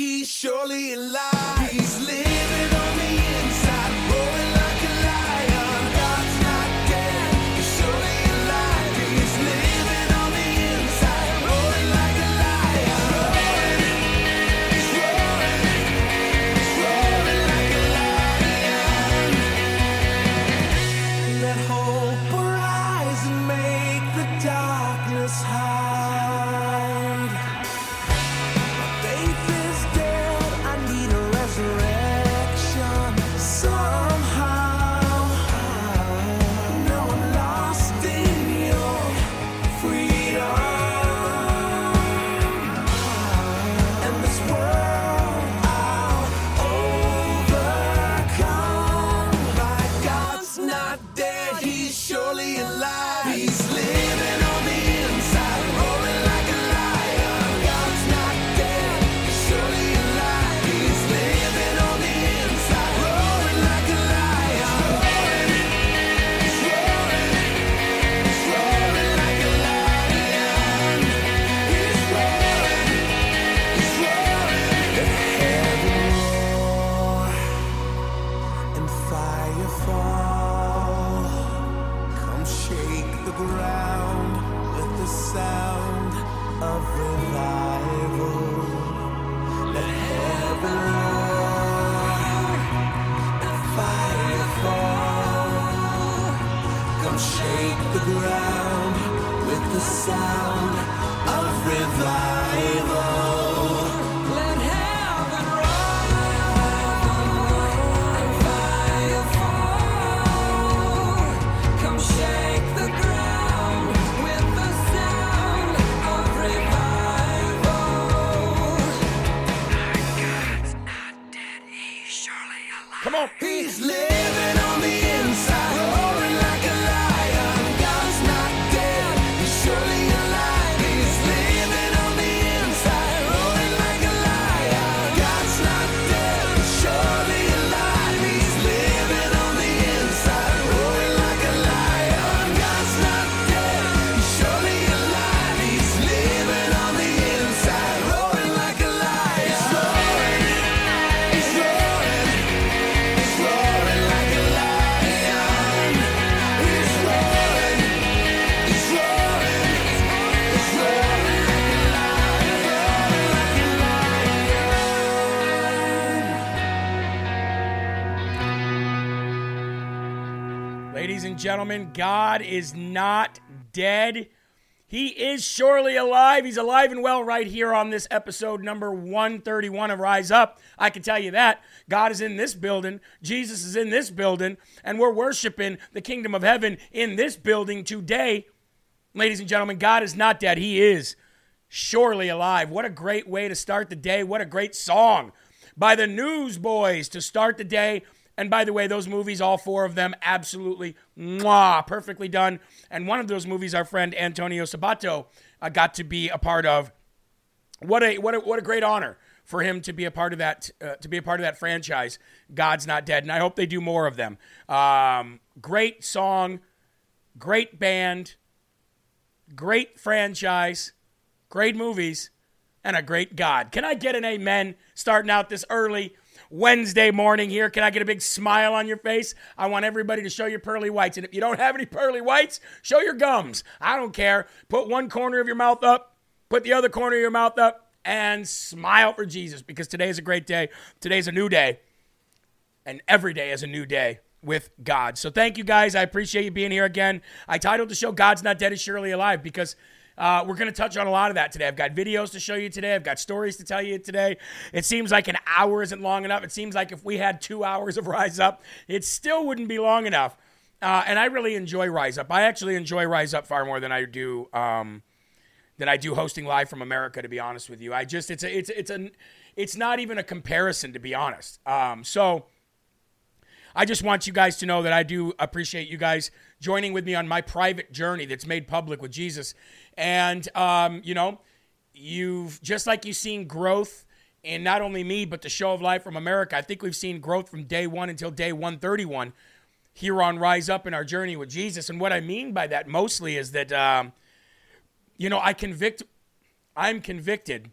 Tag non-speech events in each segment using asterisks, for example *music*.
he's surely alive. He's living. gentlemen, God is not dead. He is surely alive. He's alive and well right here on this episode number 131 of Rise Up. I can tell you that. God is in this building, Jesus is in this building, and we're worshiping the kingdom of heaven in this building today. Ladies and gentlemen, God is not dead. He is surely alive. What a great way to start the day. What a great song by the Newsboys to start the day and by the way, those movies, all four of them, absolutely mwah, perfectly done. And one of those movies, our friend Antonio Sabato uh, got to be a part of. What a what a, what a great honor for him to be a part of that uh, to be a part of that franchise. God's not dead, and I hope they do more of them. Um, great song, great band, great franchise, great movies, and a great God. Can I get an amen starting out this early Wednesday morning here. Can I get a big smile on your face? I want everybody to show your pearly whites. And if you don't have any pearly whites, show your gums. I don't care. Put one corner of your mouth up, put the other corner of your mouth up, and smile for Jesus because today is a great day. Today's a new day. And every day is a new day with God. So thank you guys. I appreciate you being here again. I titled the show God's Not Dead is Surely Alive because uh, we're going to touch on a lot of that today. I've got videos to show you today. I've got stories to tell you today. It seems like an hour isn't long enough. It seems like if we had two hours of Rise Up, it still wouldn't be long enough. Uh, and I really enjoy Rise Up. I actually enjoy Rise Up far more than I do um, than I do hosting live from America. To be honest with you, I just it's a it's it's a it's not even a comparison to be honest. Um, so. I just want you guys to know that I do appreciate you guys joining with me on my private journey that's made public with Jesus. And, um, you know, you've just like you've seen growth in not only me, but the show of live from America. I think we've seen growth from day one until day 131 here on Rise Up in our journey with Jesus. And what I mean by that mostly is that, um, you know, I convict, I'm convicted.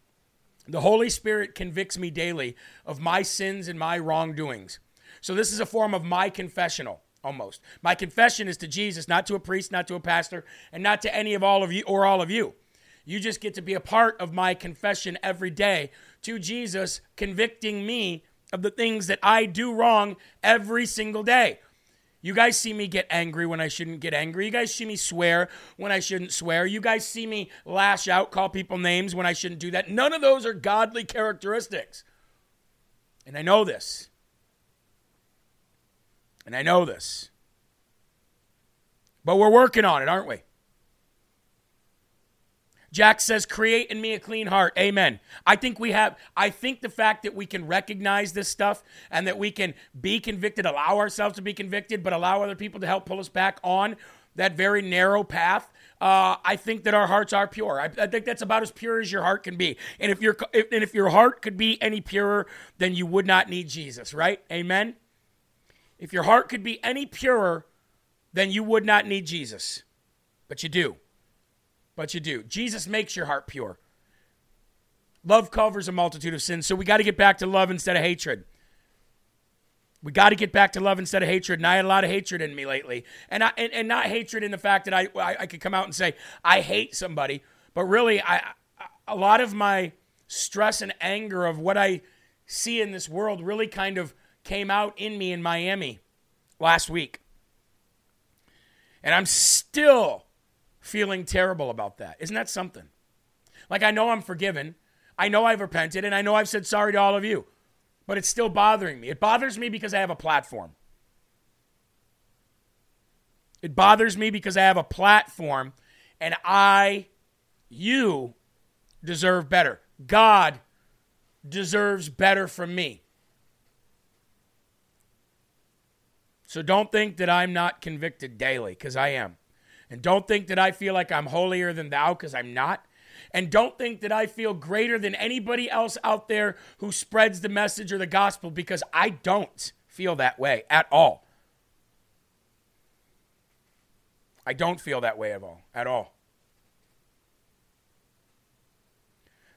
The Holy Spirit convicts me daily of my sins and my wrongdoings. So this is a form of my confessional almost. My confession is to Jesus, not to a priest, not to a pastor, and not to any of all of you or all of you. You just get to be a part of my confession every day to Jesus, convicting me of the things that I do wrong every single day. You guys see me get angry when I shouldn't get angry. You guys see me swear when I shouldn't swear. You guys see me lash out, call people names when I shouldn't do that. None of those are godly characteristics. And I know this. And I know this. But we're working on it, aren't we? Jack says, create in me a clean heart. Amen. I think we have, I think the fact that we can recognize this stuff and that we can be convicted, allow ourselves to be convicted, but allow other people to help pull us back on that very narrow path. Uh, I think that our hearts are pure. I, I, think that's about as pure as your heart can be. And if your if, and if your heart could be any purer, then you would not need Jesus, right? Amen. If your heart could be any purer, then you would not need Jesus. But you do. But you do. Jesus makes your heart pure. Love covers a multitude of sins. So we got to get back to love instead of hatred. We got to get back to love instead of hatred. And I had a lot of hatred in me lately. And, I, and, and not hatred in the fact that I, I, I could come out and say, I hate somebody. But really, I, a lot of my stress and anger of what I see in this world really kind of came out in me in Miami last week. And I'm still feeling terrible about that. Isn't that something? Like, I know I'm forgiven. I know I've repented, and I know I've said sorry to all of you, but it's still bothering me. It bothers me because I have a platform. It bothers me because I have a platform, and I, you, deserve better. God deserves better from me. So don't think that I'm not convicted daily, because I am. And don't think that I feel like I'm holier than thou, because I'm not. And don't think that I feel greater than anybody else out there who spreads the message or the gospel, because I don't feel that way at all. I don't feel that way at all. At all.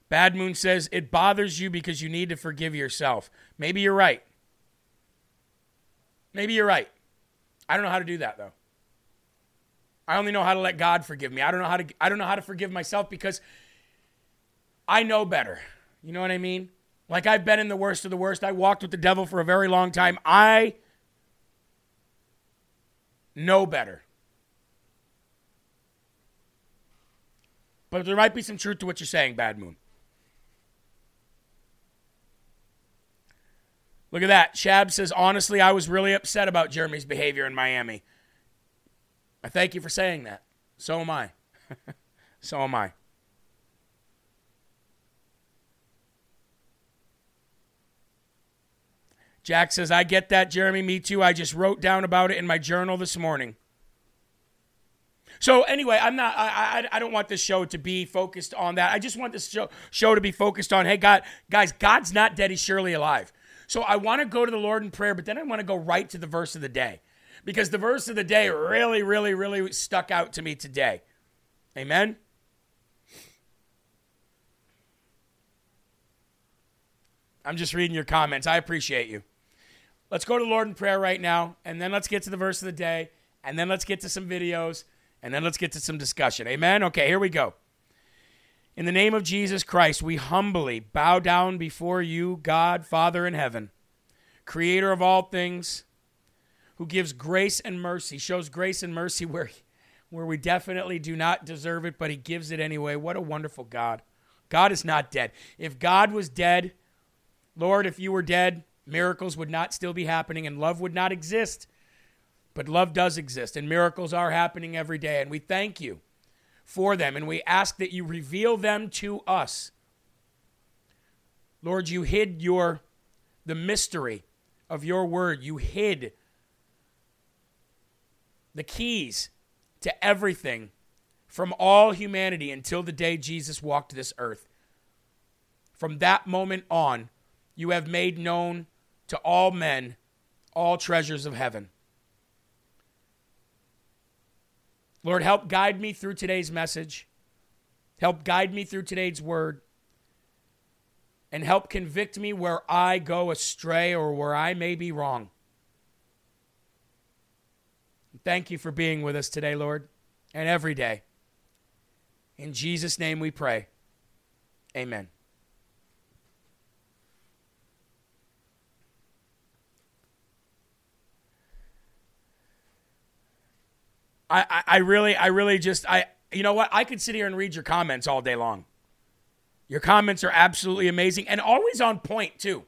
Bad Moon says it bothers you because you need to forgive yourself. Maybe you're right. Maybe you're right. I don't know how to do that though. I only know how to let God forgive me. I don't know how to I don't know how to forgive myself because I know better. You know what I mean? Like I've been in the worst of the worst. I walked with the devil for a very long time. I know better. But there might be some truth to what you're saying, Bad Moon. Look at that. Shab says, honestly, I was really upset about Jeremy's behavior in Miami. I thank you for saying that. So am I. *laughs* so am I. Jack says, I get that, Jeremy. Me too. I just wrote down about it in my journal this morning. So anyway, I'm not. I, I I don't want this show to be focused on that. I just want this show show to be focused on. Hey, God, guys, God's not dead. He's surely alive. So I want to go to the Lord in prayer, but then I want to go right to the verse of the day, because the verse of the day really, really, really stuck out to me today. Amen. I'm just reading your comments. I appreciate you. Let's go to the Lord in prayer right now, and then let's get to the verse of the day, and then let's get to some videos, and then let's get to some discussion. Amen? Okay, here we go. In the name of Jesus Christ, we humbly bow down before you, God, Father in heaven, creator of all things, who gives grace and mercy, shows grace and mercy *laughs* where, where we definitely do not deserve it, but he gives it anyway. What a wonderful God. God is not dead. If God was dead, Lord, if you were dead, miracles would not still be happening and love would not exist. But love does exist and miracles are happening every day. And we thank you for them and we ask that you reveal them to us. Lord, you hid your the mystery of your word. You hid the keys to everything from all humanity until the day Jesus walked this earth. From that moment on, you have made known to all men all treasures of heaven. Lord, help guide me through today's message. Help guide me through today's word. And help convict me where I go astray or where I may be wrong. Thank you for being with us today, Lord, and every day. In Jesus' name we pray. Amen. I, I, I really, I really just, I, you know what? I could sit here and read your comments all day long. Your comments are absolutely amazing and always on point, too.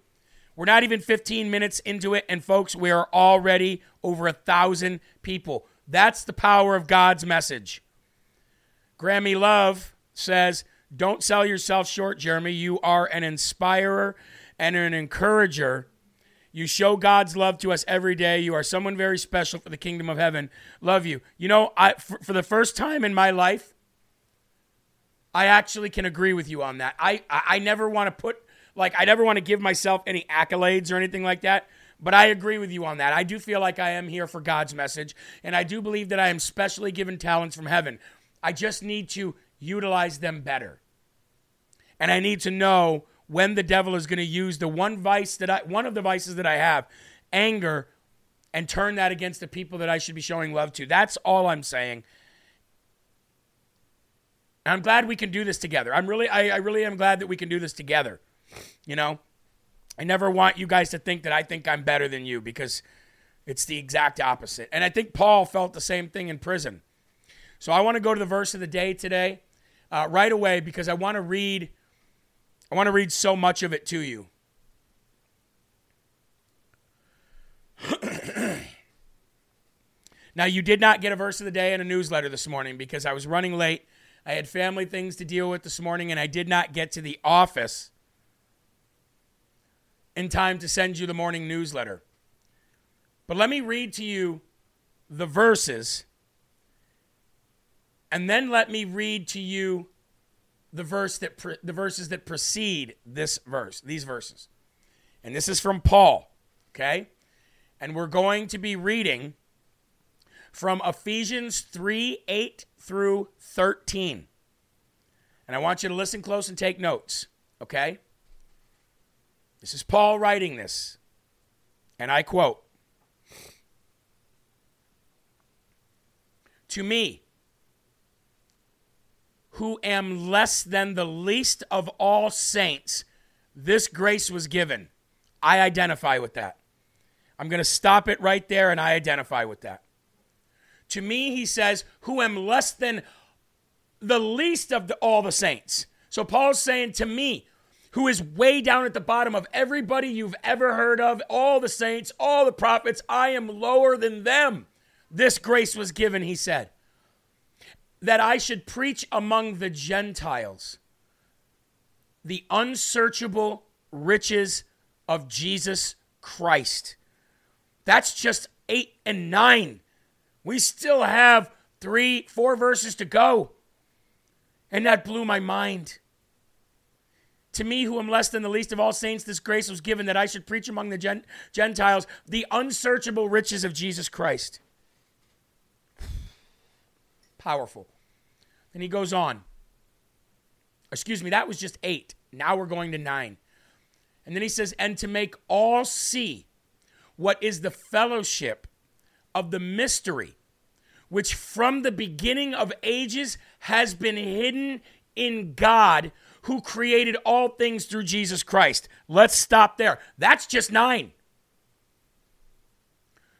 We're not even 15 minutes into it, and folks, we are already over a thousand people. That's the power of God's message. Grammy Love says, Don't sell yourself short, Jeremy. You are an inspirer and an encourager. You show God's love to us every day. You are someone very special for the kingdom of heaven. Love you. You know, I for, for the first time in my life, I actually can agree with you on that. I I, I never want to put like I never want to give myself any accolades or anything like that. But I agree with you on that. I do feel like I am here for God's message, and I do believe that I am specially given talents from heaven. I just need to utilize them better. And I need to know when the devil is going to use the one vice that I one of the vices that I have, anger, and turn that against the people that I should be showing love to. That's all I'm saying. And I'm glad we can do this together. I'm really I, I really am glad that we can do this together. You know? I never want you guys to think that I think I'm better than you because it's the exact opposite. And I think Paul felt the same thing in prison. So I want to go to the verse of the day today uh, right away because I want to read I want to read so much of it to you. *clears throat* now, you did not get a verse of the day in a newsletter this morning because I was running late. I had family things to deal with this morning, and I did not get to the office in time to send you the morning newsletter. But let me read to you the verses, and then let me read to you the verse that pre- the verses that precede this verse, these verses. And this is from Paul, okay? And we're going to be reading from Ephesians 3 8 through 13. And I want you to listen close and take notes, okay? This is Paul writing this. And I quote To me, who am less than the least of all saints, this grace was given. I identify with that. I'm going to stop it right there and I identify with that. To me, he says, who am less than the least of the, all the saints. So Paul's saying to me, who is way down at the bottom of everybody you've ever heard of, all the saints, all the prophets, I am lower than them. This grace was given, he said that I should preach among the Gentiles the unsearchable riches of Jesus Christ. That's just eight and nine. We still have three, four verses to go. And that blew my mind. To me, who am less than the least of all saints, this grace was given that I should preach among the Gentiles the unsearchable riches of Jesus Christ. Powerful. Then he goes on. Excuse me, that was just eight. Now we're going to nine. And then he says, and to make all see what is the fellowship of the mystery, which from the beginning of ages has been hidden in God who created all things through Jesus Christ. Let's stop there. That's just nine.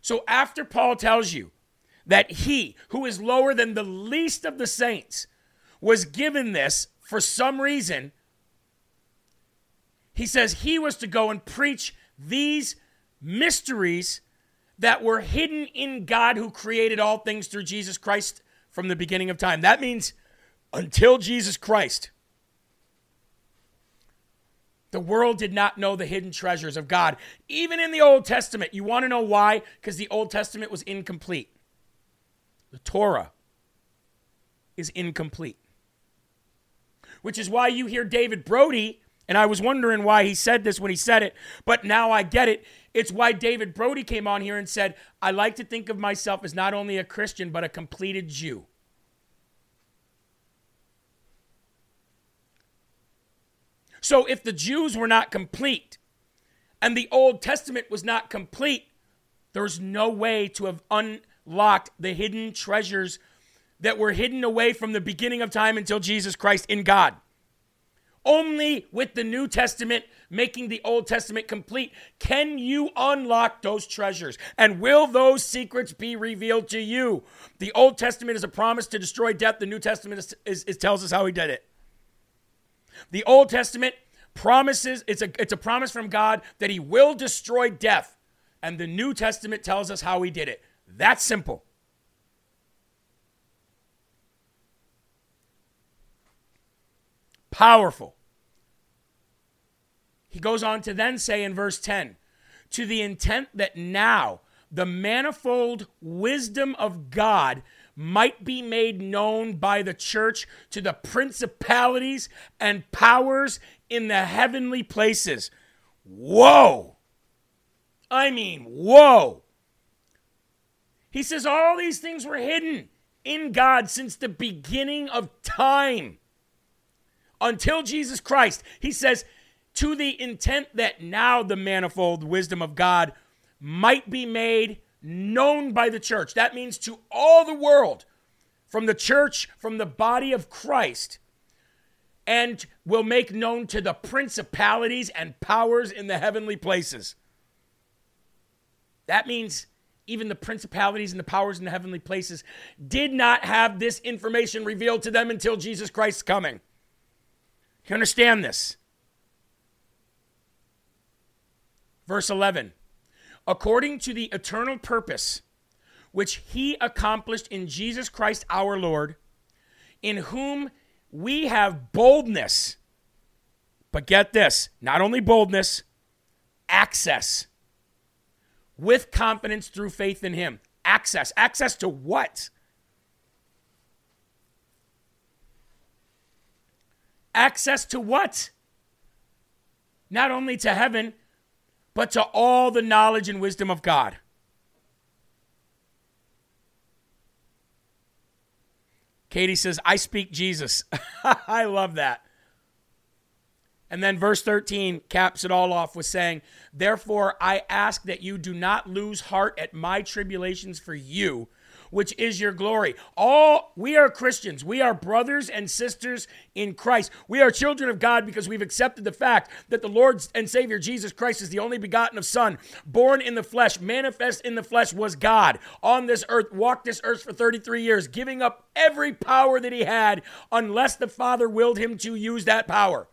So after Paul tells you that he, who is lower than the least of the saints, was given this for some reason, he says he was to go and preach these mysteries that were hidden in God who created all things through Jesus Christ from the beginning of time. That means until Jesus Christ, the world did not know the hidden treasures of God, even in the Old Testament. You want to know why? Because the Old Testament was incomplete. The Torah is incomplete. Which is why you hear David Brody, and I was wondering why he said this when he said it, but now I get it. It's why David Brody came on here and said, I like to think of myself as not only a Christian, but a completed Jew. So if the Jews were not complete and the Old Testament was not complete, there's no way to have unlocked the hidden treasures that were hidden away from the beginning of time until Jesus Christ in God. Only with the New Testament making the Old Testament complete can you unlock those treasures. And will those secrets be revealed to you? The Old Testament is a promise to destroy death. The New Testament is, is, is tells us how he did it. The Old Testament promises, it's a, it's a promise from God that he will destroy death. And the New Testament tells us how he did it. That's simple. Powerful. He goes on to then say in verse 10 to the intent that now the manifold wisdom of God might be made known by the church to the principalities and powers in the heavenly places. Whoa! I mean, whoa! He says all these things were hidden in God since the beginning of time until Jesus Christ. He says, to the intent that now the manifold wisdom of God might be made known by the church. That means to all the world, from the church, from the body of Christ, and will make known to the principalities and powers in the heavenly places. That means even the principalities and the powers in the heavenly places did not have this information revealed to them until Jesus Christ's coming. You understand this? Verse 11 according to the eternal purpose which he accomplished in Jesus Christ our Lord, in whom we have boldness. But get this not only boldness, access with confidence through faith in him. Access. Access to what? Access to what? Not only to heaven, but to all the knowledge and wisdom of God. Katie says, I speak Jesus. *laughs* I love that. And then verse 13 caps it all off with saying, Therefore, I ask that you do not lose heart at my tribulations for you, which is your glory. All we are Christians. We are brothers and sisters in Christ. We are children of God because we've accepted the fact that the Lord and Savior Jesus Christ is the only begotten of Son, born in the flesh, manifest in the flesh, was God on this earth, walked this earth for 33 years, giving up every power that he had unless the Father willed him to use that power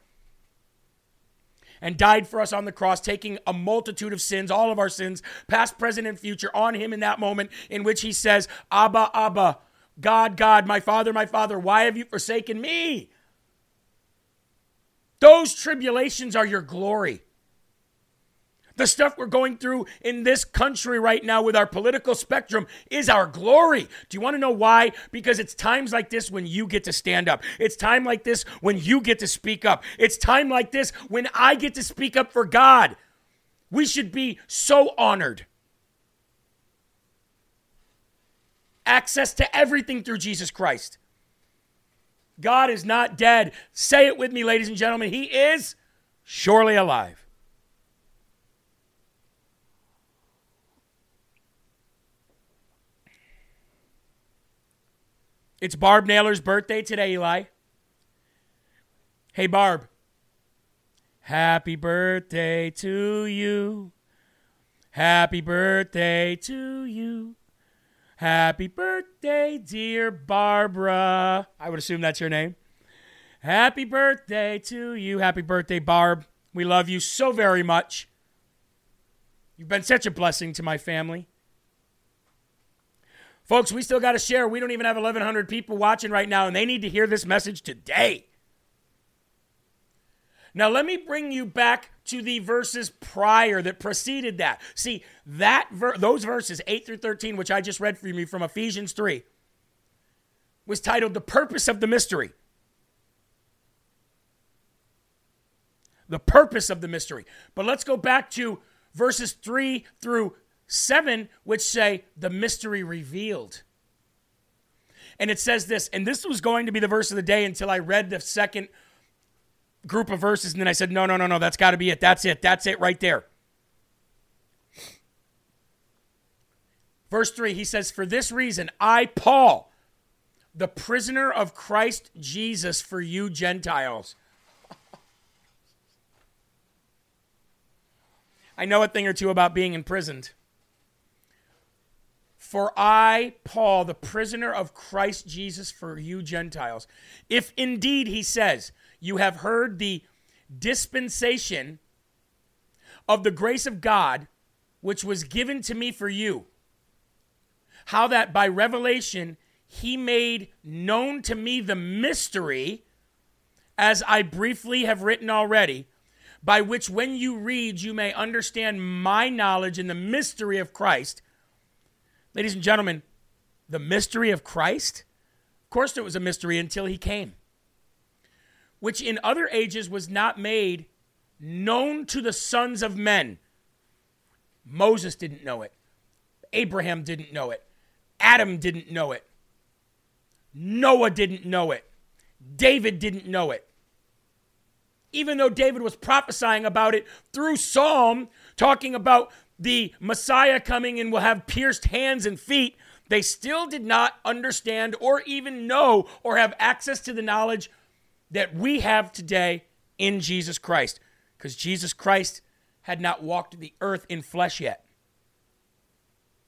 and died for us on the cross, taking a multitude of sins, all of our sins, past, present, and future, on him in that moment in which he says, Abba, Abba, God, God, my Father, my Father, why have you forsaken me? Those tribulations are your glory. The stuff we're going through in this country right now with our political spectrum is our glory. Do you want to know why? Because it's times like this when you get to stand up. It's time like this when you get to speak up. It's time like this when I get to speak up for God. We should be so honored. Access to everything through Jesus Christ. God is not dead. Say it with me, ladies and gentlemen. He is surely alive. It's Barb Naylor's birthday today, Eli. Hey, Barb. Happy birthday to you. Happy birthday to you. Happy birthday, dear Barbara. I would assume that's your name. Happy birthday to you. Happy birthday, Barb. We love you so very much. You've been such a blessing to my family. Folks, we still got to share. We don't even have 1,100 people watching right now, and they need to hear this message today. Now, let me bring you back to the verses prior that preceded that. See, that ver- those verses 8 through 13 which I just read for you from Ephesians 3 was titled The Purpose of the Mystery. The purpose of the mystery. But let's go back to verses 3 through 7 which say the mystery revealed. And it says this, and this was going to be the verse of the day until I read the second group of verses, and then I said, no, no, no, no, that's got to be it. That's it. That's it right there. Verse 3, he says, For this reason, I, Paul, the prisoner of Christ Jesus for you Gentiles. I know a thing or two about being imprisoned. For I, Paul, the prisoner of Christ Jesus for you Gentiles, if indeed, he says, you have heard the dispensation of the grace of God, which was given to me for you. How that by revelation he made known to me the mystery, as I briefly have written already, by which when you read you may understand my knowledge in the mystery of Christ. Ladies and gentlemen, the mystery of Christ? Of course, it was a mystery until he came which in other ages was not made known to the sons of men. Moses didn't know it. Abraham didn't know it. Adam didn't know it. Noah didn't know it. David didn't know it. Even though David was prophesying about it through Psalm, talking about the Messiah coming and will have pierced hands and feet, they still did not understand or even know or have access to the knowledge that we have today in Jesus Christ. Because Jesus Christ had not walked the earth in flesh yet.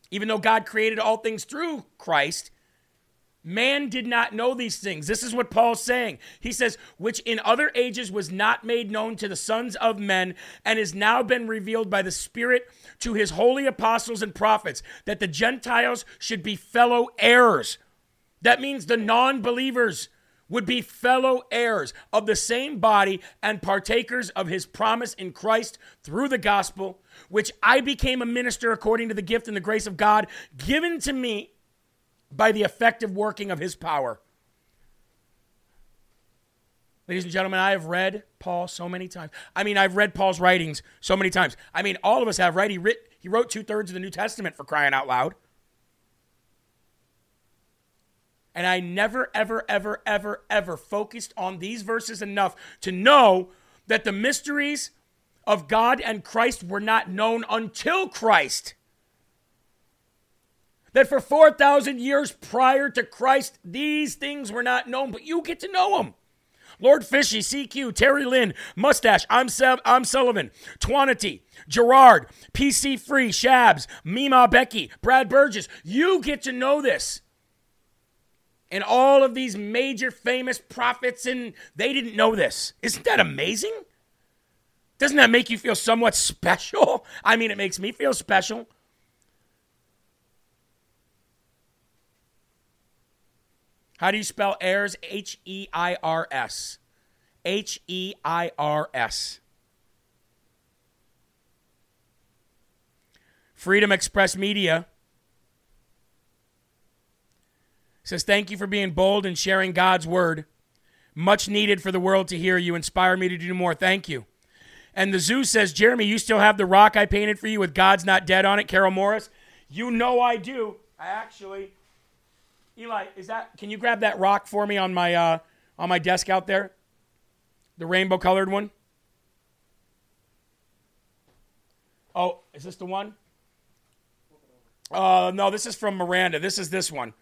Even though God created all things through Christ, man did not know these things. This is what Paul's saying. He says, which in other ages was not made known to the sons of men, and has now been revealed by the Spirit to his holy apostles and prophets, that the Gentiles should be fellow heirs. That means the non believers would be fellow heirs of the same body and partakers of his promise in Christ through the gospel, which I became a minister according to the gift and the grace of God given to me by the effective working of his power. Ladies and gentlemen, I have read Paul so many times. I mean, I've read Paul's writings so many times. I mean, all of us have, right? He, writ, he wrote two thirds of the New Testament for crying out loud. And I never, ever, ever, ever, ever focused on these verses enough to know that the mysteries of God and Christ were not known until Christ. That for 4,000 years prior to Christ, these things were not known, but you get to know them. Lord Fishy, CQ, Terry Lynn, Mustache, I'm, Se- I'm Sullivan, Twanity, Gerard, PC Free, Shabs, Mima Becky, Brad Burgess. You get to know this and all of these major famous prophets, and they didn't know this. Isn't that amazing? Doesn't that make you feel somewhat *laughs* special? I mean, it makes me feel special. How do you spell heirs? H E I R S. H E I R S. Freedom Express Media says, Thank you for being bold and sharing God's word. Much needed for the world to hear. You inspire me to do more. Thank you. And the zoo says, Jeremy, you still have the rock I painted for you with God's Not Dead on it, Carol Morris. You know I do. I actually, Eli, is that? Can you grab that rock for me on my uh, on my desk out there? The rainbow colored one. Oh, is this the one? Uh, no, this is from Miranda. This is this one.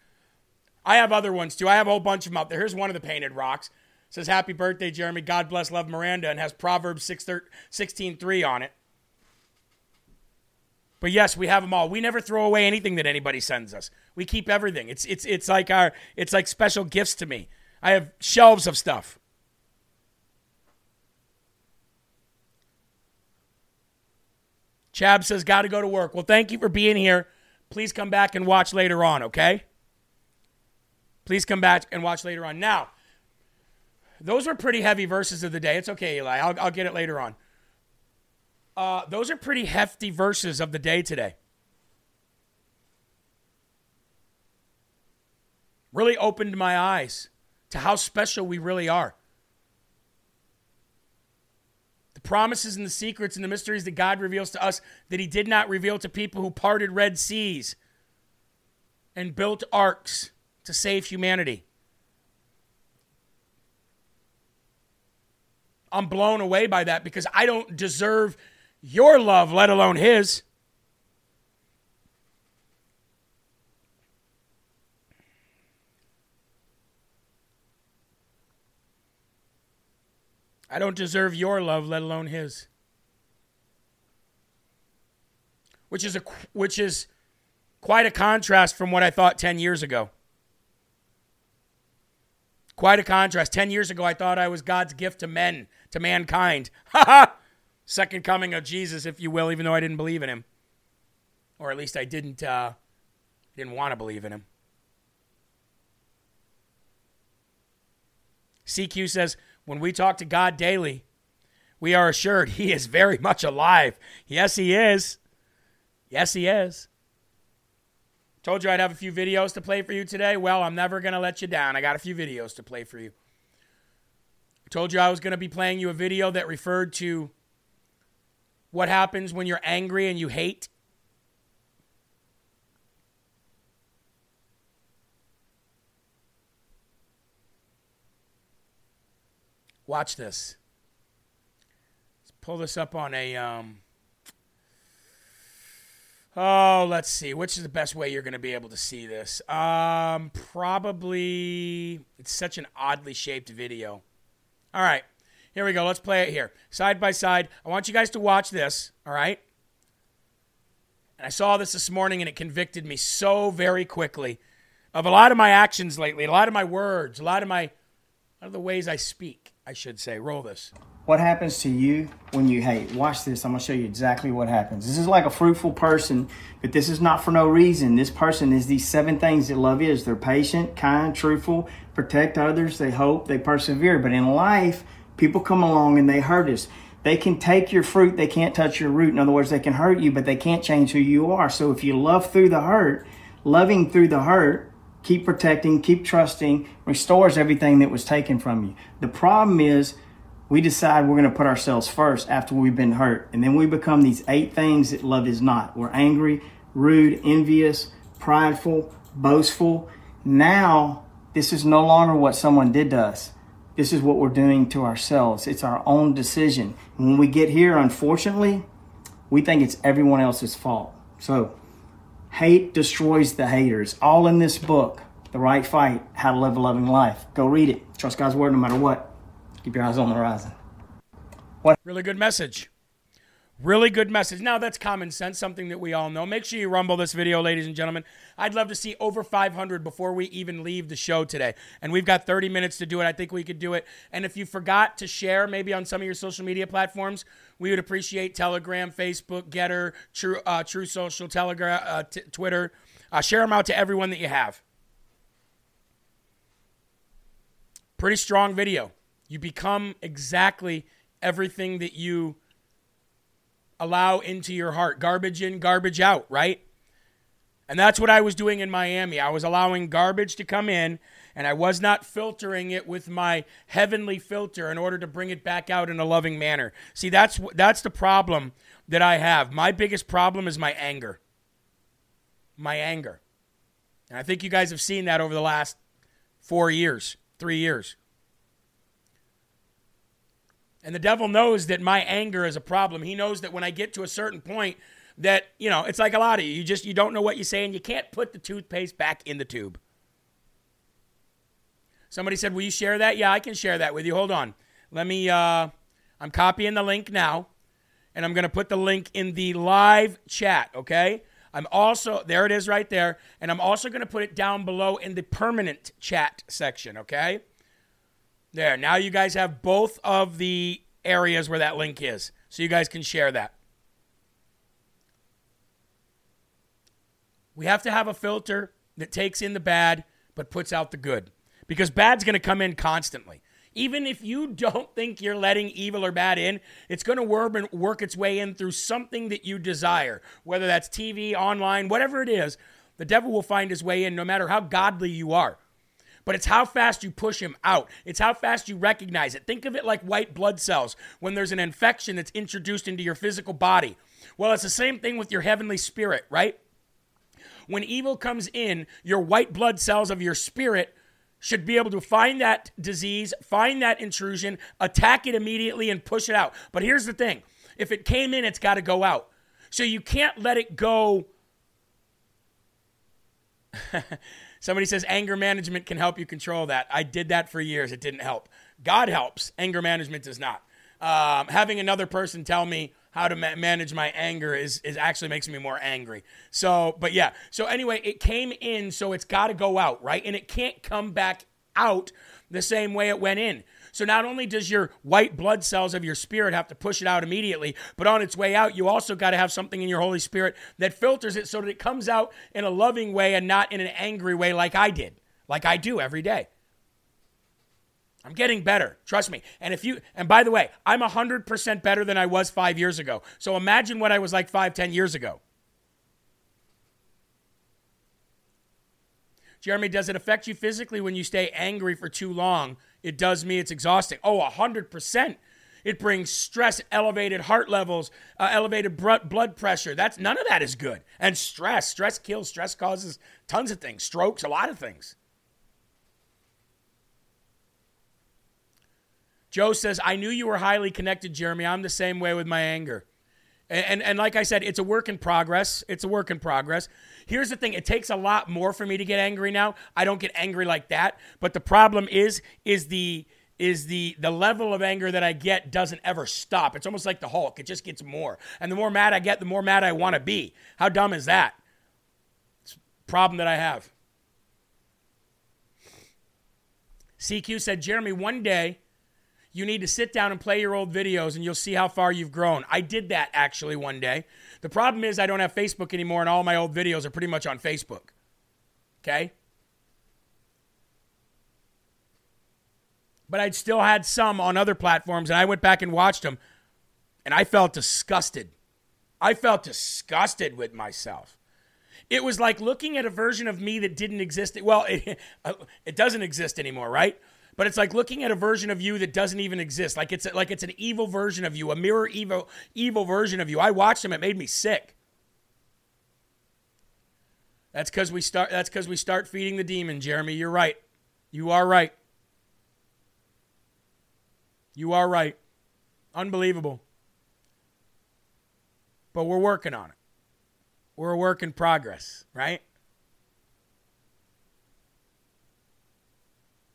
I have other ones too. I have a whole bunch of them out there. Here's one of the painted rocks. It says happy birthday, Jeremy. God bless, love Miranda, and has Proverbs 6, 16 3 on it. But yes, we have them all. We never throw away anything that anybody sends us. We keep everything. It's it's it's like our it's like special gifts to me. I have shelves of stuff. Chab says, got to go to work. Well, thank you for being here. Please come back and watch later on, okay? Please come back and watch later on. Now, those were pretty heavy verses of the day. It's okay, Eli. I'll, I'll get it later on. Uh, those are pretty hefty verses of the day today. Really opened my eyes to how special we really are. The promises and the secrets and the mysteries that God reveals to us that He did not reveal to people who parted Red Seas and built arks to save humanity. I'm blown away by that because I don't deserve your love, let alone His. I don't deserve your love, let alone His. Which is a which is quite a contrast from what I thought 10 years ago. Quite a contrast. 10 years ago, I thought I was God's gift to men, to mankind. *laughs* Ha ha! Second coming of Jesus, if you will, even though I didn't believe in him. Or at least I didn't, uh, didn't want to believe in him. CQ says, when we talk to God daily, we are assured he is very much alive. Yes, he is. Yes, he is. Told you I'd have a few videos to play for you today. Well, I'm never going to let you down. I got a few videos to play for you. Told you I was going to be playing you a video that referred to what happens when you're angry and you hate. Watch this. Let's pull this up on a um, Oh, let's see. Which is the best way you're going to be able to see this? Um, probably it's such an oddly shaped video. All right. Here we go. Let's play it here. Side by side. I want you guys to watch this, all right? And I saw this this morning and it convicted me so very quickly of a lot of my actions lately, a lot of my words, a lot of my a lot of the ways I speak, I should say. Roll this. What happens to you when you hate? Watch this. I'm going to show you exactly what happens. This is like a fruitful person, but this is not for no reason. This person is these seven things that love is. They're patient, kind, truthful, protect others, they hope, they persevere. But in life, people come along and they hurt us. They can take your fruit, they can't touch your root. In other words, they can hurt you, but they can't change who you are. So if you love through the hurt, loving through the hurt, keep protecting, keep trusting, restores everything that was taken from you. The problem is, we decide we're going to put ourselves first after we've been hurt. And then we become these eight things that love is not. We're angry, rude, envious, prideful, boastful. Now, this is no longer what someone did to us. This is what we're doing to ourselves. It's our own decision. When we get here, unfortunately, we think it's everyone else's fault. So, hate destroys the haters. All in this book, The Right Fight How to Live a Loving Life. Go read it. Trust God's Word no matter what. Keep your eyes on the horizon. What? Really good message. Really good message. Now, that's common sense, something that we all know. Make sure you rumble this video, ladies and gentlemen. I'd love to see over 500 before we even leave the show today. And we've got 30 minutes to do it. I think we could do it. And if you forgot to share, maybe on some of your social media platforms, we would appreciate Telegram, Facebook, Gettr, True, uh, True Social, Telegram, uh, t- Twitter. Uh, share them out to everyone that you have. Pretty strong video. You become exactly everything that you allow into your heart. Garbage in, garbage out, right? And that's what I was doing in Miami. I was allowing garbage to come in, and I was not filtering it with my heavenly filter in order to bring it back out in a loving manner. See, that's that's the problem that I have. My biggest problem is my anger. My anger. And I think you guys have seen that over the last 4 years, 3 years. And the devil knows that my anger is a problem. He knows that when I get to a certain point that, you know, it's like a lot of you. You just you don't know what you say and you can't put the toothpaste back in the tube. Somebody said, "Will you share that?" Yeah, I can share that with you. Hold on. Let me uh I'm copying the link now and I'm going to put the link in the live chat, okay? I'm also there it is right there and I'm also going to put it down below in the permanent chat section, okay? There. Now you guys have both of the areas where that link is. So you guys can share that. We have to have a filter that takes in the bad but puts out the good. Because bad's going to come in constantly. Even if you *laughs* don't think you're letting evil or bad in, it's going to work, work its way in through something that you desire, whether that's TV, online, whatever it is. The devil will find his way in no matter how godly you are. But it's how fast you push him out. It's how fast you recognize it. Think of it like white blood cells when there's an infection that's introduced into your physical body. Well, it's the same thing with your heavenly spirit, right? When evil comes in, your white blood cells of your spirit should be able to find that disease, find that intrusion, attack it immediately, and push it out. But here's the thing if it came in, it's got to go out. So you can't let it go. *laughs* Somebody says anger management can help you control that. I did that for years. It didn't help. God helps. Anger management does not. Um, having another person tell me how to ma- manage my anger is, is actually makes me more angry. So, but yeah. So anyway, it came in, so it's got to go out, right? And it can't come back out the same way it went in. So not only does your white blood cells of your spirit have to push it out immediately, but on its way out, you also got to have something in your Holy Spirit that filters it so that it comes out in a loving way and not in an angry way like I did, like I do every day. I'm getting better. Trust me. And if you, and by the way, I'm 100% better than I was five years ago. So imagine what I was like five, ten years ago. Jeremy, does it affect you physically when you stay angry for too long? It does me. It's exhausting. Oh, 100%. It brings stress, elevated heart levels, uh, elevated blood pressure. That's none of that is good. And stress, stress kills. Stress causes tons of things, strokes, a lot of things. Joe says, I knew you were highly connected, Jeremy. I'm the same way with my anger. And, and, and, like I said, it's a work in progress. It's a work in progress. Here's the thing it takes a lot more for me to get angry now. I don't get angry like that. But the problem is, is the is the the level of anger that I get doesn't ever stop. It's almost like the Hulk. It just gets more. And the more mad I get, the more mad I want to be. How dumb is that? It's a problem that I have. CQ said, Jeremy, one day you need to sit down and play your old videos and you'll see how far you've grown. I did that actually one day. The problem is I don't have Facebook anymore and all my old videos are pretty much on Facebook. Okay? But I'd still had some on other platforms and I went back and watched them and I felt disgusted. I felt disgusted with myself. It was like looking at a version of me that didn't exist. Well, it, *laughs* it doesn't exist anymore, right? But it's like looking at a version of you that doesn't even exist. Like it's like it's an evil version of you, a mirror evil evil version of you. I watched him; it made me sick. That's because we start. That's because we start feeding the demon, Jeremy. You're right. You are right. You are right. Unbelievable. But we're working on it. We're a work in progress, right?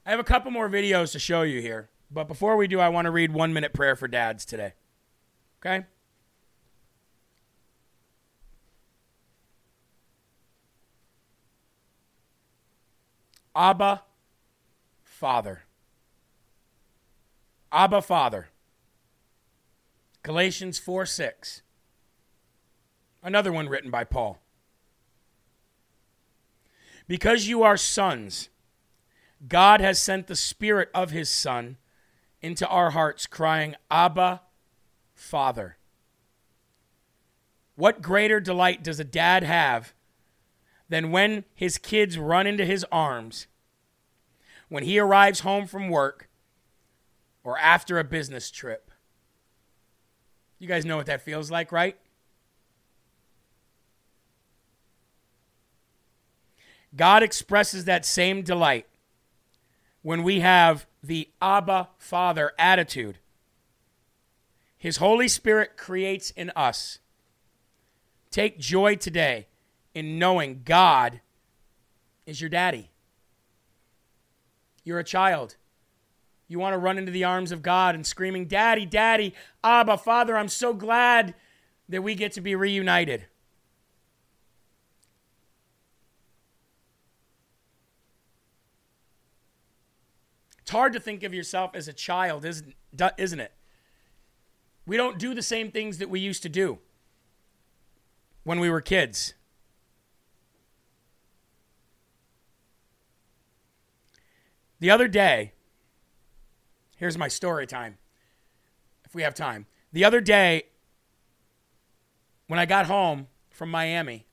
I have a couple more videos to show you here. But before we do, I want to read one minute prayer for dads today. Okay? Abba, Father. Abba, Father. Galatians 4 6. Another one written by Paul. Because you are sons, God has sent the Spirit of His Son into our hearts, crying, Abba, Father. What greater delight does a dad have than when his kids run into his arms when he arrives home from work or after a business trip? You guys know what that feels like, right? God expresses that same delight when we have the Abba Father attitude. His Holy Spirit creates in us. Take joy today in knowing God is your daddy. You're a child. You want to run into the arms of God and screaming, Daddy, Daddy, Abba, Father, I'm so glad that we get to be reunited. Hard to think of yourself as a child, isn't, isn't it? We don't do the same things that we used to do when we were kids. The other day, here's my story time, if we have time. The other day, when I got home from Miami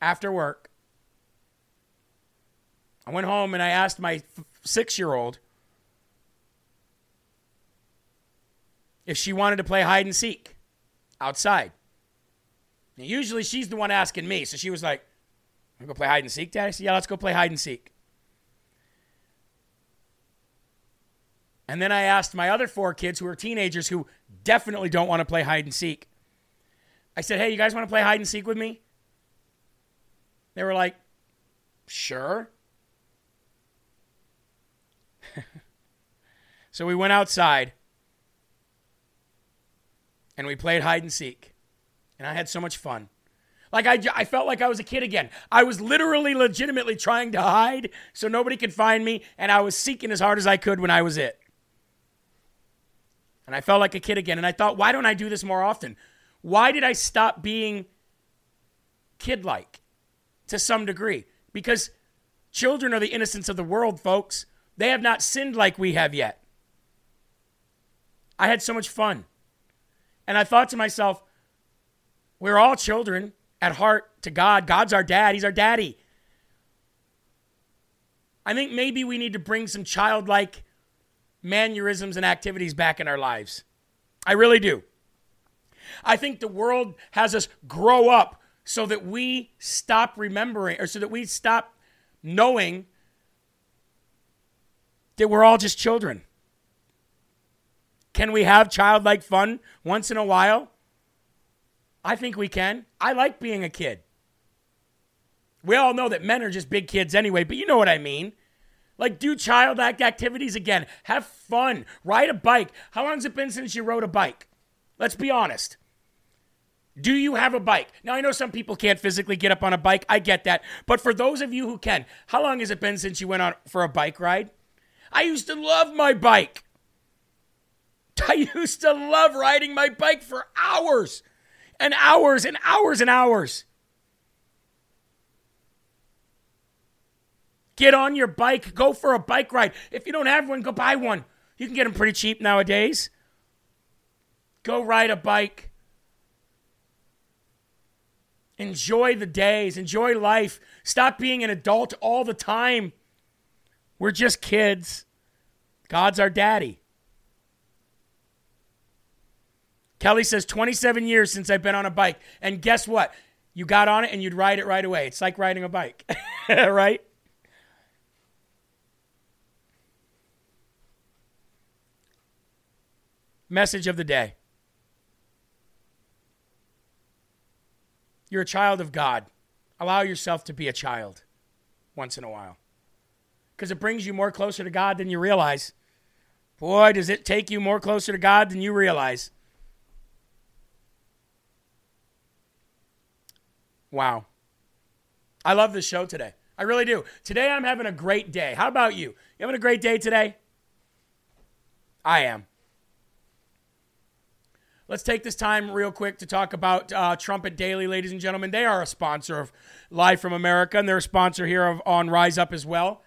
after work, I went home and I asked my six year old if she wanted to play hide and seek outside. Now, usually she's the one asking me. So she was like, I'm going to play hide and seek, Dad? I said, Yeah, let's go play hide and seek. And then I asked my other four kids who are teenagers who definitely don't want to play hide and seek. I said, Hey, you guys want to play hide and seek with me? They were like, Sure. *laughs* so we went outside and we played hide and seek. And I had so much fun. Like, I, I felt like I was a kid again. I was literally, legitimately trying to hide so nobody could find me, and I was seeking as hard as I could when I was it. And I felt like a kid again. And I thought, why don't I do this more often? Why did I stop being kid like to some degree? Because children are the innocence of the world, folks. They have not sinned like we have yet. I had so much fun. And I thought to myself, we're all children at heart to God. God's our dad, He's our daddy. I think maybe we need to bring some childlike mannerisms and activities back in our lives. I really do. I think the world has us grow up so that we stop remembering or so that we stop knowing that we're all just children. Can we have childlike fun once in a while? I think we can. I like being a kid. We all know that men are just big kids anyway, but you know what I mean. Like, do childlike activities again. Have fun. Ride a bike. How long has it been since you rode a bike? Let's be honest. Do you have a bike? Now, I know some people can't physically get up on a bike. I get that. But for those of you who can, how long has it been since you went on for a bike ride? I used to love my bike. *laughs* I used to love riding my bike for hours and hours and hours and hours. Get on your bike, go for a bike ride. If you don't have one, go buy one. You can get them pretty cheap nowadays. Go ride a bike. Enjoy the days, enjoy life. Stop being an adult all the time. We're just kids. God's our daddy. Kelly says 27 years since I've been on a bike. And guess what? You got on it and you'd ride it right away. It's like riding a bike, *laughs* right? Message of the day You're a child of God. Allow yourself to be a child once in a while because it brings you more closer to God than you realize. Boy, does it take you more closer to God than you realize. Wow. I love this show today. I really do. Today I'm having a great day. How about you? You having a great day today? I am. Let's take this time real quick to talk about uh, Trumpet Daily, ladies and gentlemen. They are a sponsor of Live from America, and they're a sponsor here of, on Rise Up as well.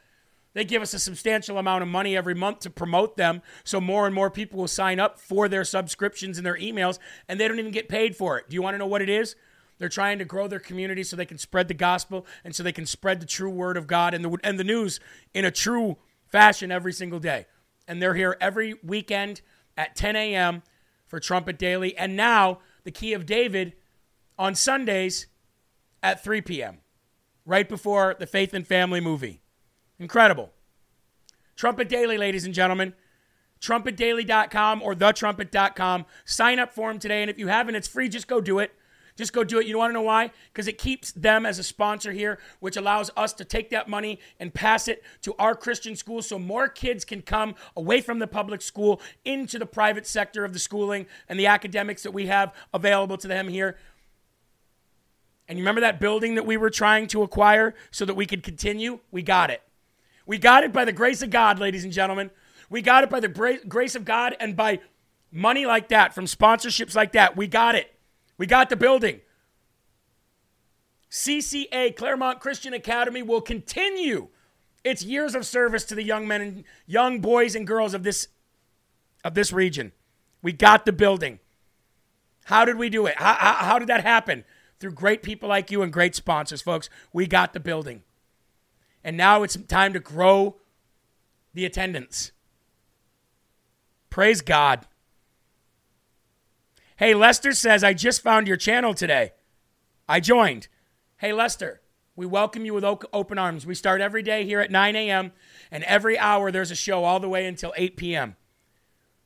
They give us a substantial amount of money every month to promote them so more and more people will sign up for their subscriptions and their emails and they don't even get paid for it. Do you want to know what it is? They're trying to grow their community so they can spread the gospel and so they can spread the true word of God and the, and the news in a true fashion every single day. And they're here every weekend at 10 a.m. for Trumpet Daily. And now the Key of David on Sundays at 3 p.m., right before the Faith and Family movie. Incredible. Trumpet Daily, ladies and gentlemen. TrumpetDaily.com or TheTrumpet.com. Sign up for them today. And if you haven't, it's free. Just go do it. Just go do it. You want to know why? Because it keeps them as a sponsor here, which allows us to take that money and pass it to our Christian schools so more kids can come away from the public school into the private sector of the schooling and the academics that we have available to them here. And you remember that building that we were trying to acquire so that we could continue? We got it. We got it by the grace of God, ladies and gentlemen. We got it by the bra- grace of God and by money like that, from sponsorships like that. We got it. We got the building. CCA, Claremont Christian Academy, will continue its years of service to the young men and young boys and girls of this of this region. We got the building. How did we do it? How, how, how did that happen? Through great people like you and great sponsors, folks. We got the building. And now it's time to grow the attendance. Praise God. Hey, Lester says, I just found your channel today. I joined. Hey, Lester, we welcome you with open arms. We start every day here at 9 a.m., and every hour there's a show all the way until 8 p.m.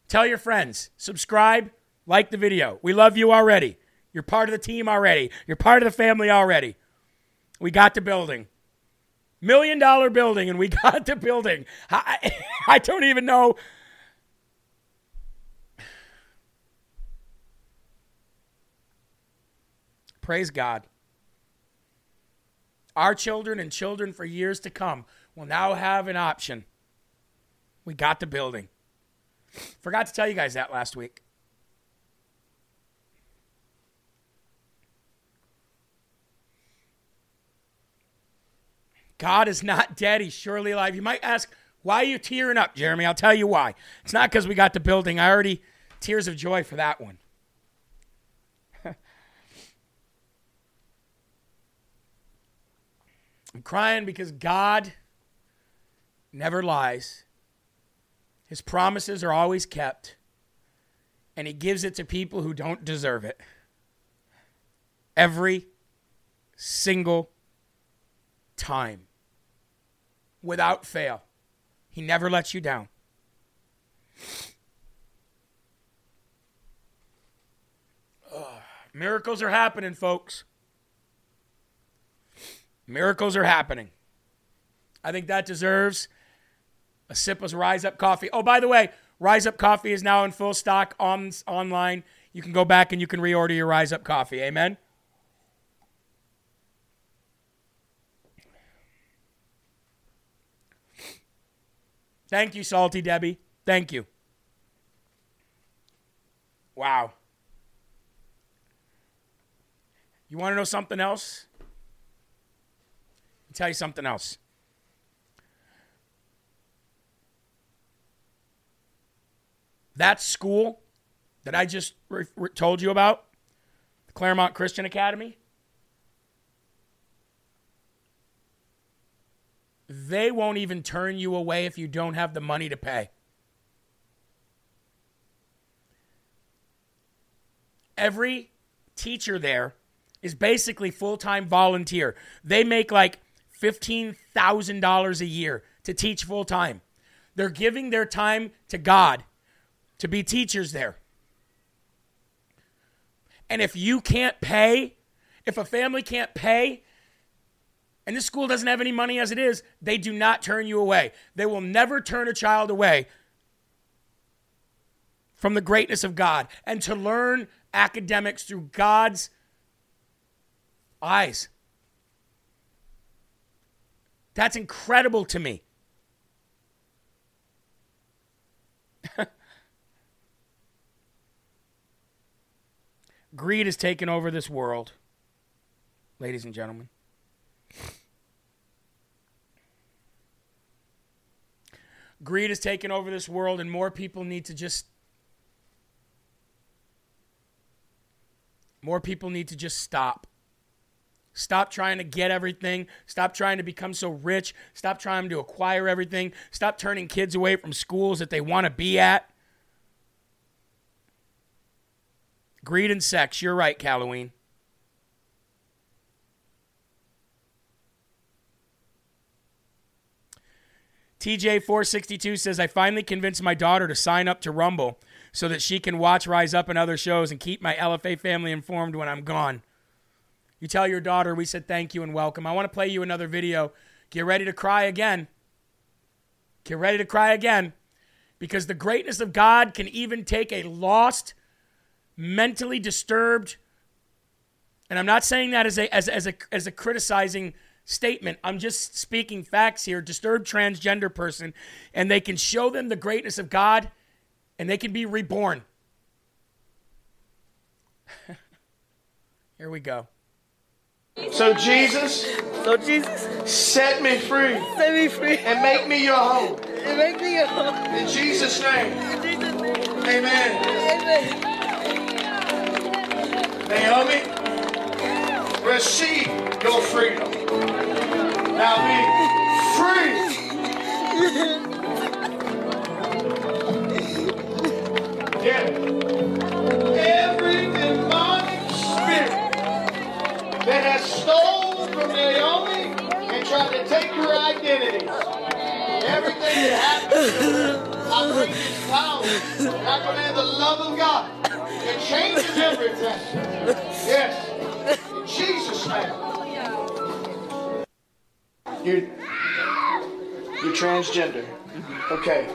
Tell your friends, subscribe, like the video. We love you already. You're part of the team already. You're part of the family already. We got the building. Million dollar building, and we *laughs* got the building. I, I don't even know. Praise God. Our children and children for years to come will now have an option. We got the building. Forgot to tell you guys that last week. God is not dead. He's surely alive. You might ask, why are you tearing up, Jeremy? I'll tell you why. It's not because we got the building. I already, tears of joy for that one. *laughs* I'm crying because God never lies. His promises are always kept, and He gives it to people who don't deserve it. Every single time, without fail. He never lets you down. Miracles are happening, folks. Miracles are happening. I think that deserves a sip of Rise Up Coffee. Oh, by the way, Rise Up Coffee is now in full stock on online. You can go back and you can reorder your Rise Up Coffee. Amen. Thank you, Salty Debbie. Thank you. Wow. You want to know something else? Tell you something else. That school that I just re- re- told you about, the Claremont Christian Academy, they won't even turn you away if you don't have the money to pay. Every teacher there is basically full time volunteer. They make like $15,000 a year to teach full time. They're giving their time to God to be teachers there. And if you can't pay, if a family can't pay, and this school doesn't have any money as it is, they do not turn you away. They will never turn a child away from the greatness of God and to learn academics through God's eyes. That's incredible to me. *laughs* Greed has taken over this world, ladies and gentlemen. Greed has taken over this world, and more people need to just. More people need to just stop. Stop trying to get everything. Stop trying to become so rich. Stop trying to acquire everything. Stop turning kids away from schools that they want to be at. Greed and sex. You're right, Halloween. TJ462 says, I finally convinced my daughter to sign up to Rumble so that she can watch Rise Up and other shows and keep my LFA family informed when I'm gone. You tell your daughter we said thank you and welcome. I want to play you another video. Get ready to cry again. Get ready to cry again because the greatness of God can even take a lost, mentally disturbed, and I'm not saying that as a, as, as a, as a criticizing statement. I'm just speaking facts here. Disturbed transgender person, and they can show them the greatness of God and they can be reborn. *laughs* here we go. So Jesus, So Jesus, set me free set me free and make me your home. and make me a home. In Jesus' name, In Jesus' name, amen. amen. Naomi, receive your freedom. Now be free. Yeah. Every demonic spirit that has stolen from Naomi and tried to take her identity. Everything that happened, I bring this power. I command the love of God. It changes everything. Transgender. Okay.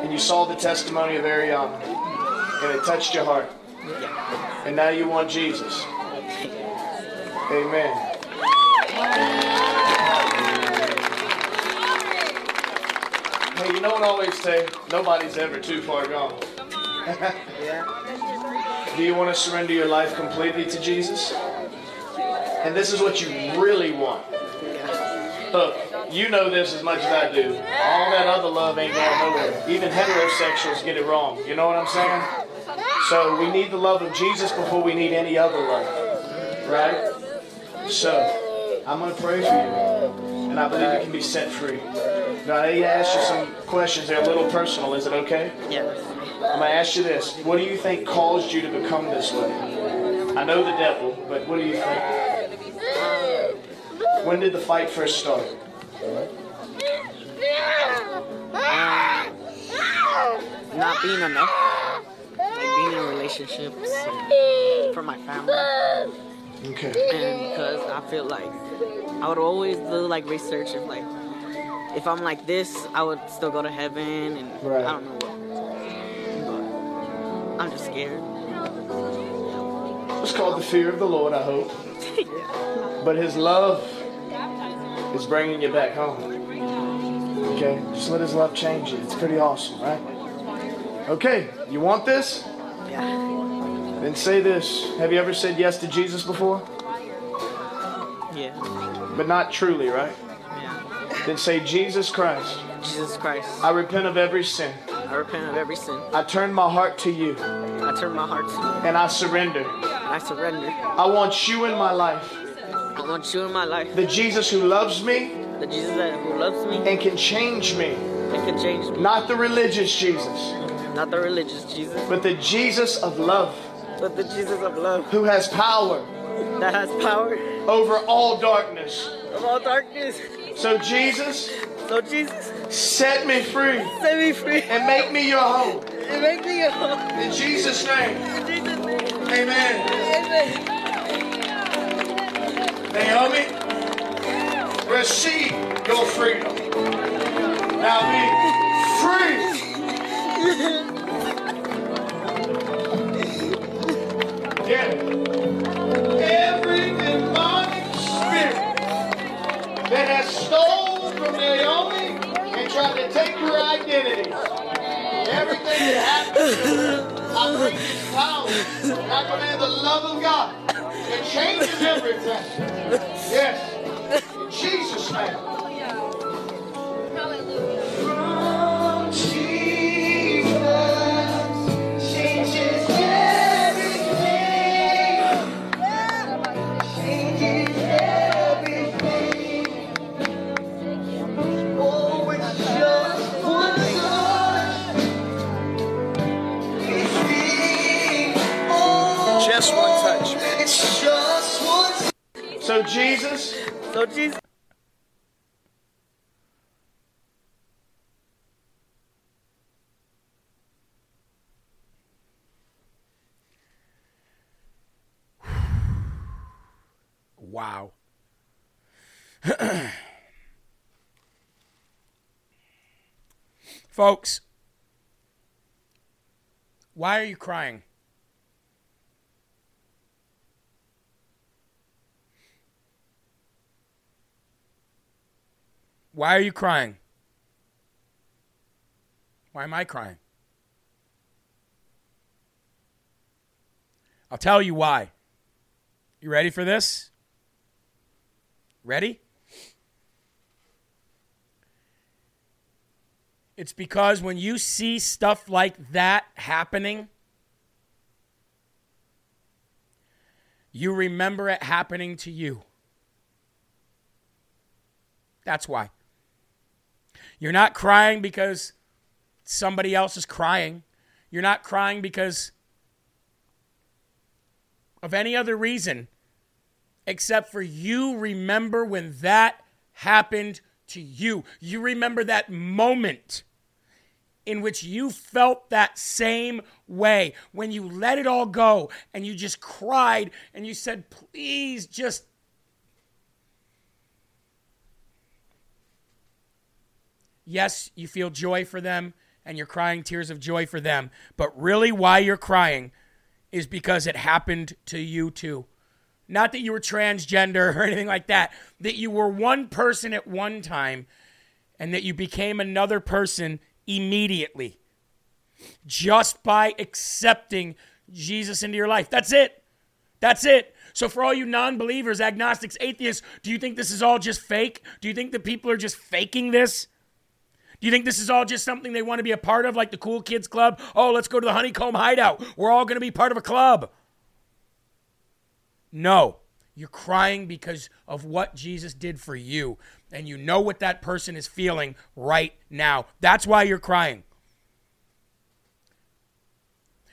And you saw the testimony of Ariana. And it touched your heart. And now you want Jesus. Amen. Hey, you know what I always say? Nobody's ever too far gone. *laughs* Do you want to surrender your life completely to Jesus? And this is what you really want. Look, you know this as much as I do. All that other love ain't going nowhere. Even heterosexuals get it wrong. You know what I'm saying? So we need the love of Jesus before we need any other love. Right? So, I'm going to pray for you. And I believe you can be set free. Now, I need to ask you some questions. They're a little personal. Is it okay? Yeah. I'm going to ask you this. What do you think caused you to become this way? I know the devil, but what do you think? When did the fight first start? Not being enough. Like being in relationships for my family. Okay. And because I feel like I would always do like research if like if I'm like this, I would still go to heaven and Right. I don't know what. But I'm just scared. It's called the fear of the Lord, I hope. *laughs* But His love is bringing you back home. Okay? Just let His love change you. It's pretty awesome, right? Okay, you want this? Yeah. Then say this. Have you ever said yes to Jesus before? Yeah. But not truly, right? Yeah. Then say, Jesus Christ, Jesus Christ. I repent of every sin. I repent of every sin. I turn my heart to you I turn my heart to you. and I surrender. I surrender. I want you in my life. I want you in my life. The Jesus who loves me The Jesus that who loves me and can change me. and can change me. Not the religious Jesus, Not the religious Jesus, but the Jesus of love but the Jesus of love who has power that has power over all darkness. of all darkness. So, Jesus, So Jesus, set me free set me free and make me your home. and make me your home. In Jesus' name, In Jesus' name, amen. amen. Naomi, receive your freedom. Now be free. Yeah. Every demonic spirit that has stolen from Naomi and tried to take her identity. Everything that happened, I bring this power. I command the love of God. It changes everything. Yes. In Jesus' name. So, Jesus, So Jesus. Wow. *clears throat* Folks, why are you crying? Why are you crying? Why am I crying? I'll tell you why. You ready for this? Ready? It's because when you see stuff like that happening, you remember it happening to you. That's why. You're not crying because somebody else is crying. You're not crying because of any other reason except for you remember when that happened to you. You remember that moment in which you felt that same way when you let it all go and you just cried and you said, please just. Yes, you feel joy for them and you're crying tears of joy for them, but really why you're crying is because it happened to you too. Not that you were transgender *laughs* or anything like that, that you were one person at one time and that you became another person immediately just by accepting Jesus into your life. That's it. That's it. So, for all you non believers, agnostics, atheists, do you think this is all just fake? Do you think that people are just faking this? Do you think this is all just something they want to be a part of, like the Cool Kids Club? Oh, let's go to the Honeycomb Hideout. We're all going to be part of a club. No. You're crying because of what Jesus did for you. And you know what that person is feeling right now. That's why you're crying.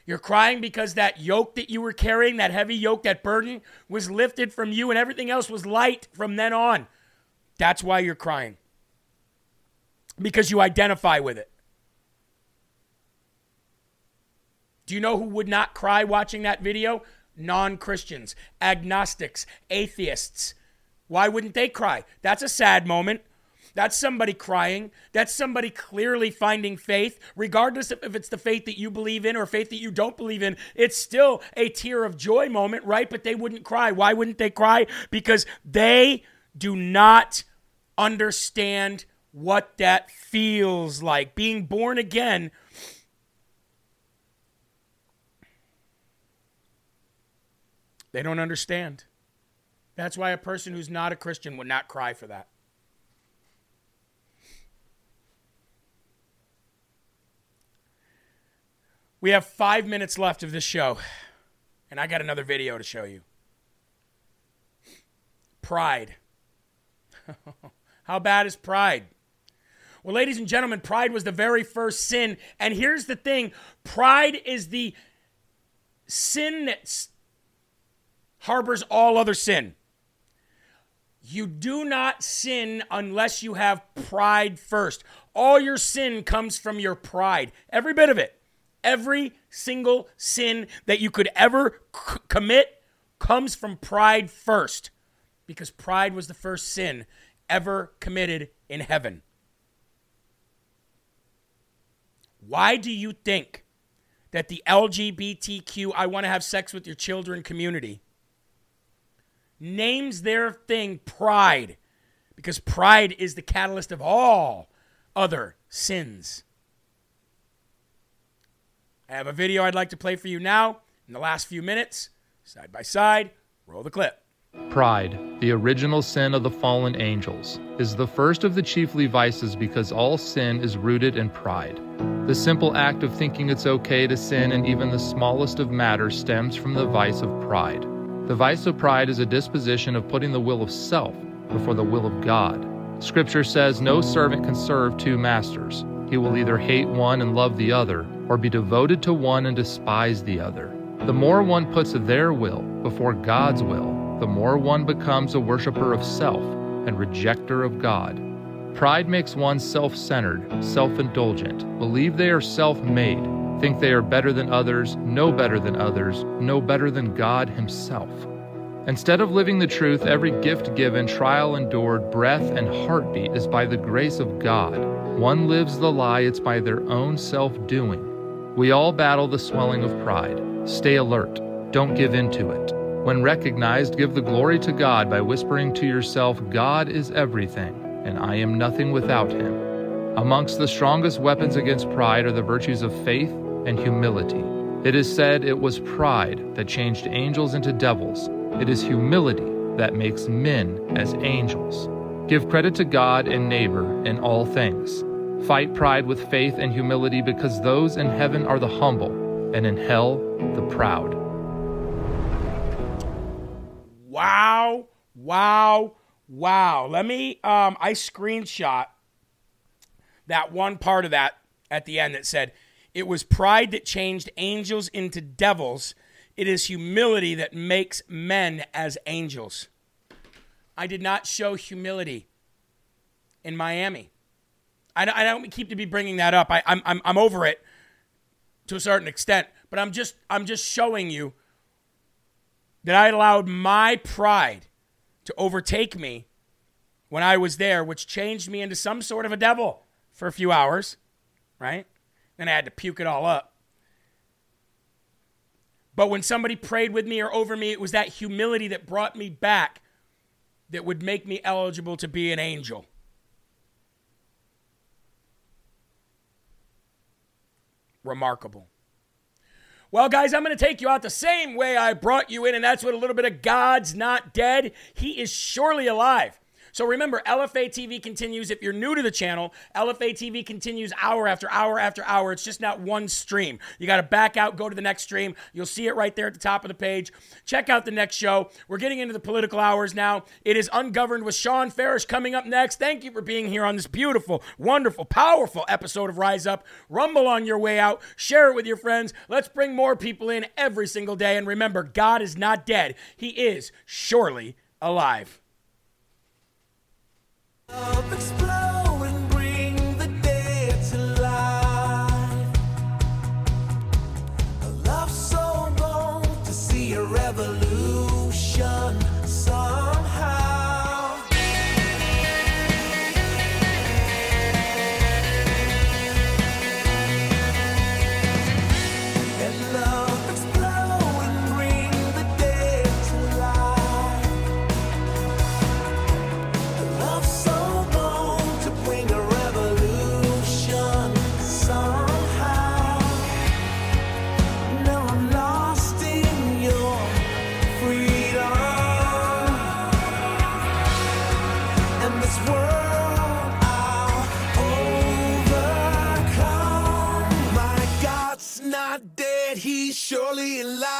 You're crying because that yoke that you were carrying, that heavy yoke, that burden, was lifted from you and everything else was light from then on. That's why you're crying. Because you identify with it. Do you know who would not cry watching that video? Non Christians, agnostics, atheists. Why wouldn't they cry? That's a sad moment. That's somebody crying. That's somebody clearly finding faith, regardless of if it's the faith that you believe in or faith that you don't believe in. It's still a tear of joy moment, right? But they wouldn't cry. Why wouldn't they cry? Because they do not understand what that feels like. Being born again. They don't understand. That's why a person who's not a Christian would not cry for that. We have five minutes left of this show, and I got another video to show you. Pride. *laughs* How bad is pride? Well, ladies and gentlemen, pride was the very first sin. And here's the thing pride is the sin that harbors all other sin. You do not sin unless you have pride first. All your sin comes from your pride, every bit of it. Every single sin that you could ever c- commit comes from pride first because pride was the first sin ever committed in heaven. Why do you think that the LGBTQ, I want to have sex with your children community, names their thing pride? Because pride is the catalyst of all other sins. I have a video I'd like to play for you now in the last few minutes. Side by side, roll the clip. Pride, the original sin of the fallen angels, is the first of the chiefly vices because all sin is rooted in pride. The simple act of thinking it's okay to sin in even the smallest of matters stems from the vice of pride. The vice of pride is a disposition of putting the will of self before the will of God. Scripture says no servant can serve two masters. He will either hate one and love the other, or be devoted to one and despise the other. The more one puts their will before God's will, the more one becomes a worshiper of self and rejecter of God. Pride makes one self centered, self indulgent, believe they are self made, think they are better than others, know better than others, know better than God Himself. Instead of living the truth, every gift given, trial endured, breath, and heartbeat is by the grace of God. One lives the lie, it's by their own self doing. We all battle the swelling of pride. Stay alert, don't give in to it. When recognized, give the glory to God by whispering to yourself, God is everything, and I am nothing without Him. Amongst the strongest weapons against pride are the virtues of faith and humility. It is said it was pride that changed angels into devils. It is humility that makes men as angels. Give credit to God and neighbor in all things. Fight pride with faith and humility because those in heaven are the humble, and in hell, the proud. Wow, wow, wow. Let me um I screenshot that one part of that at the end that said it was pride that changed angels into devils. It is humility that makes men as angels. I did not show humility in Miami. I don't, I don't keep to be bringing that up. I, I'm, I'm, I'm over it to a certain extent, but I'm just, I'm just showing you that I allowed my pride to overtake me when I was there, which changed me into some sort of a devil for a few hours, right? Then I had to puke it all up. But when somebody prayed with me or over me, it was that humility that brought me back that would make me eligible to be an angel. Remarkable. Well, guys, I'm going to take you out the same way I brought you in, and that's with a little bit of God's Not Dead. He is surely alive. So remember, LFA TV continues. If you're new to the channel, LFA TV continues hour after hour after hour. It's just not one stream. You got to back out, go to the next stream. You'll see it right there at the top of the page. Check out the next show. We're getting into the political hours now. It is Ungoverned with Sean Farash coming up next. Thank you for being here on this beautiful, wonderful, powerful episode of Rise Up. Rumble on your way out. Share it with your friends. Let's bring more people in every single day. And remember, God is not dead, He is surely alive. Explode overcome. in God's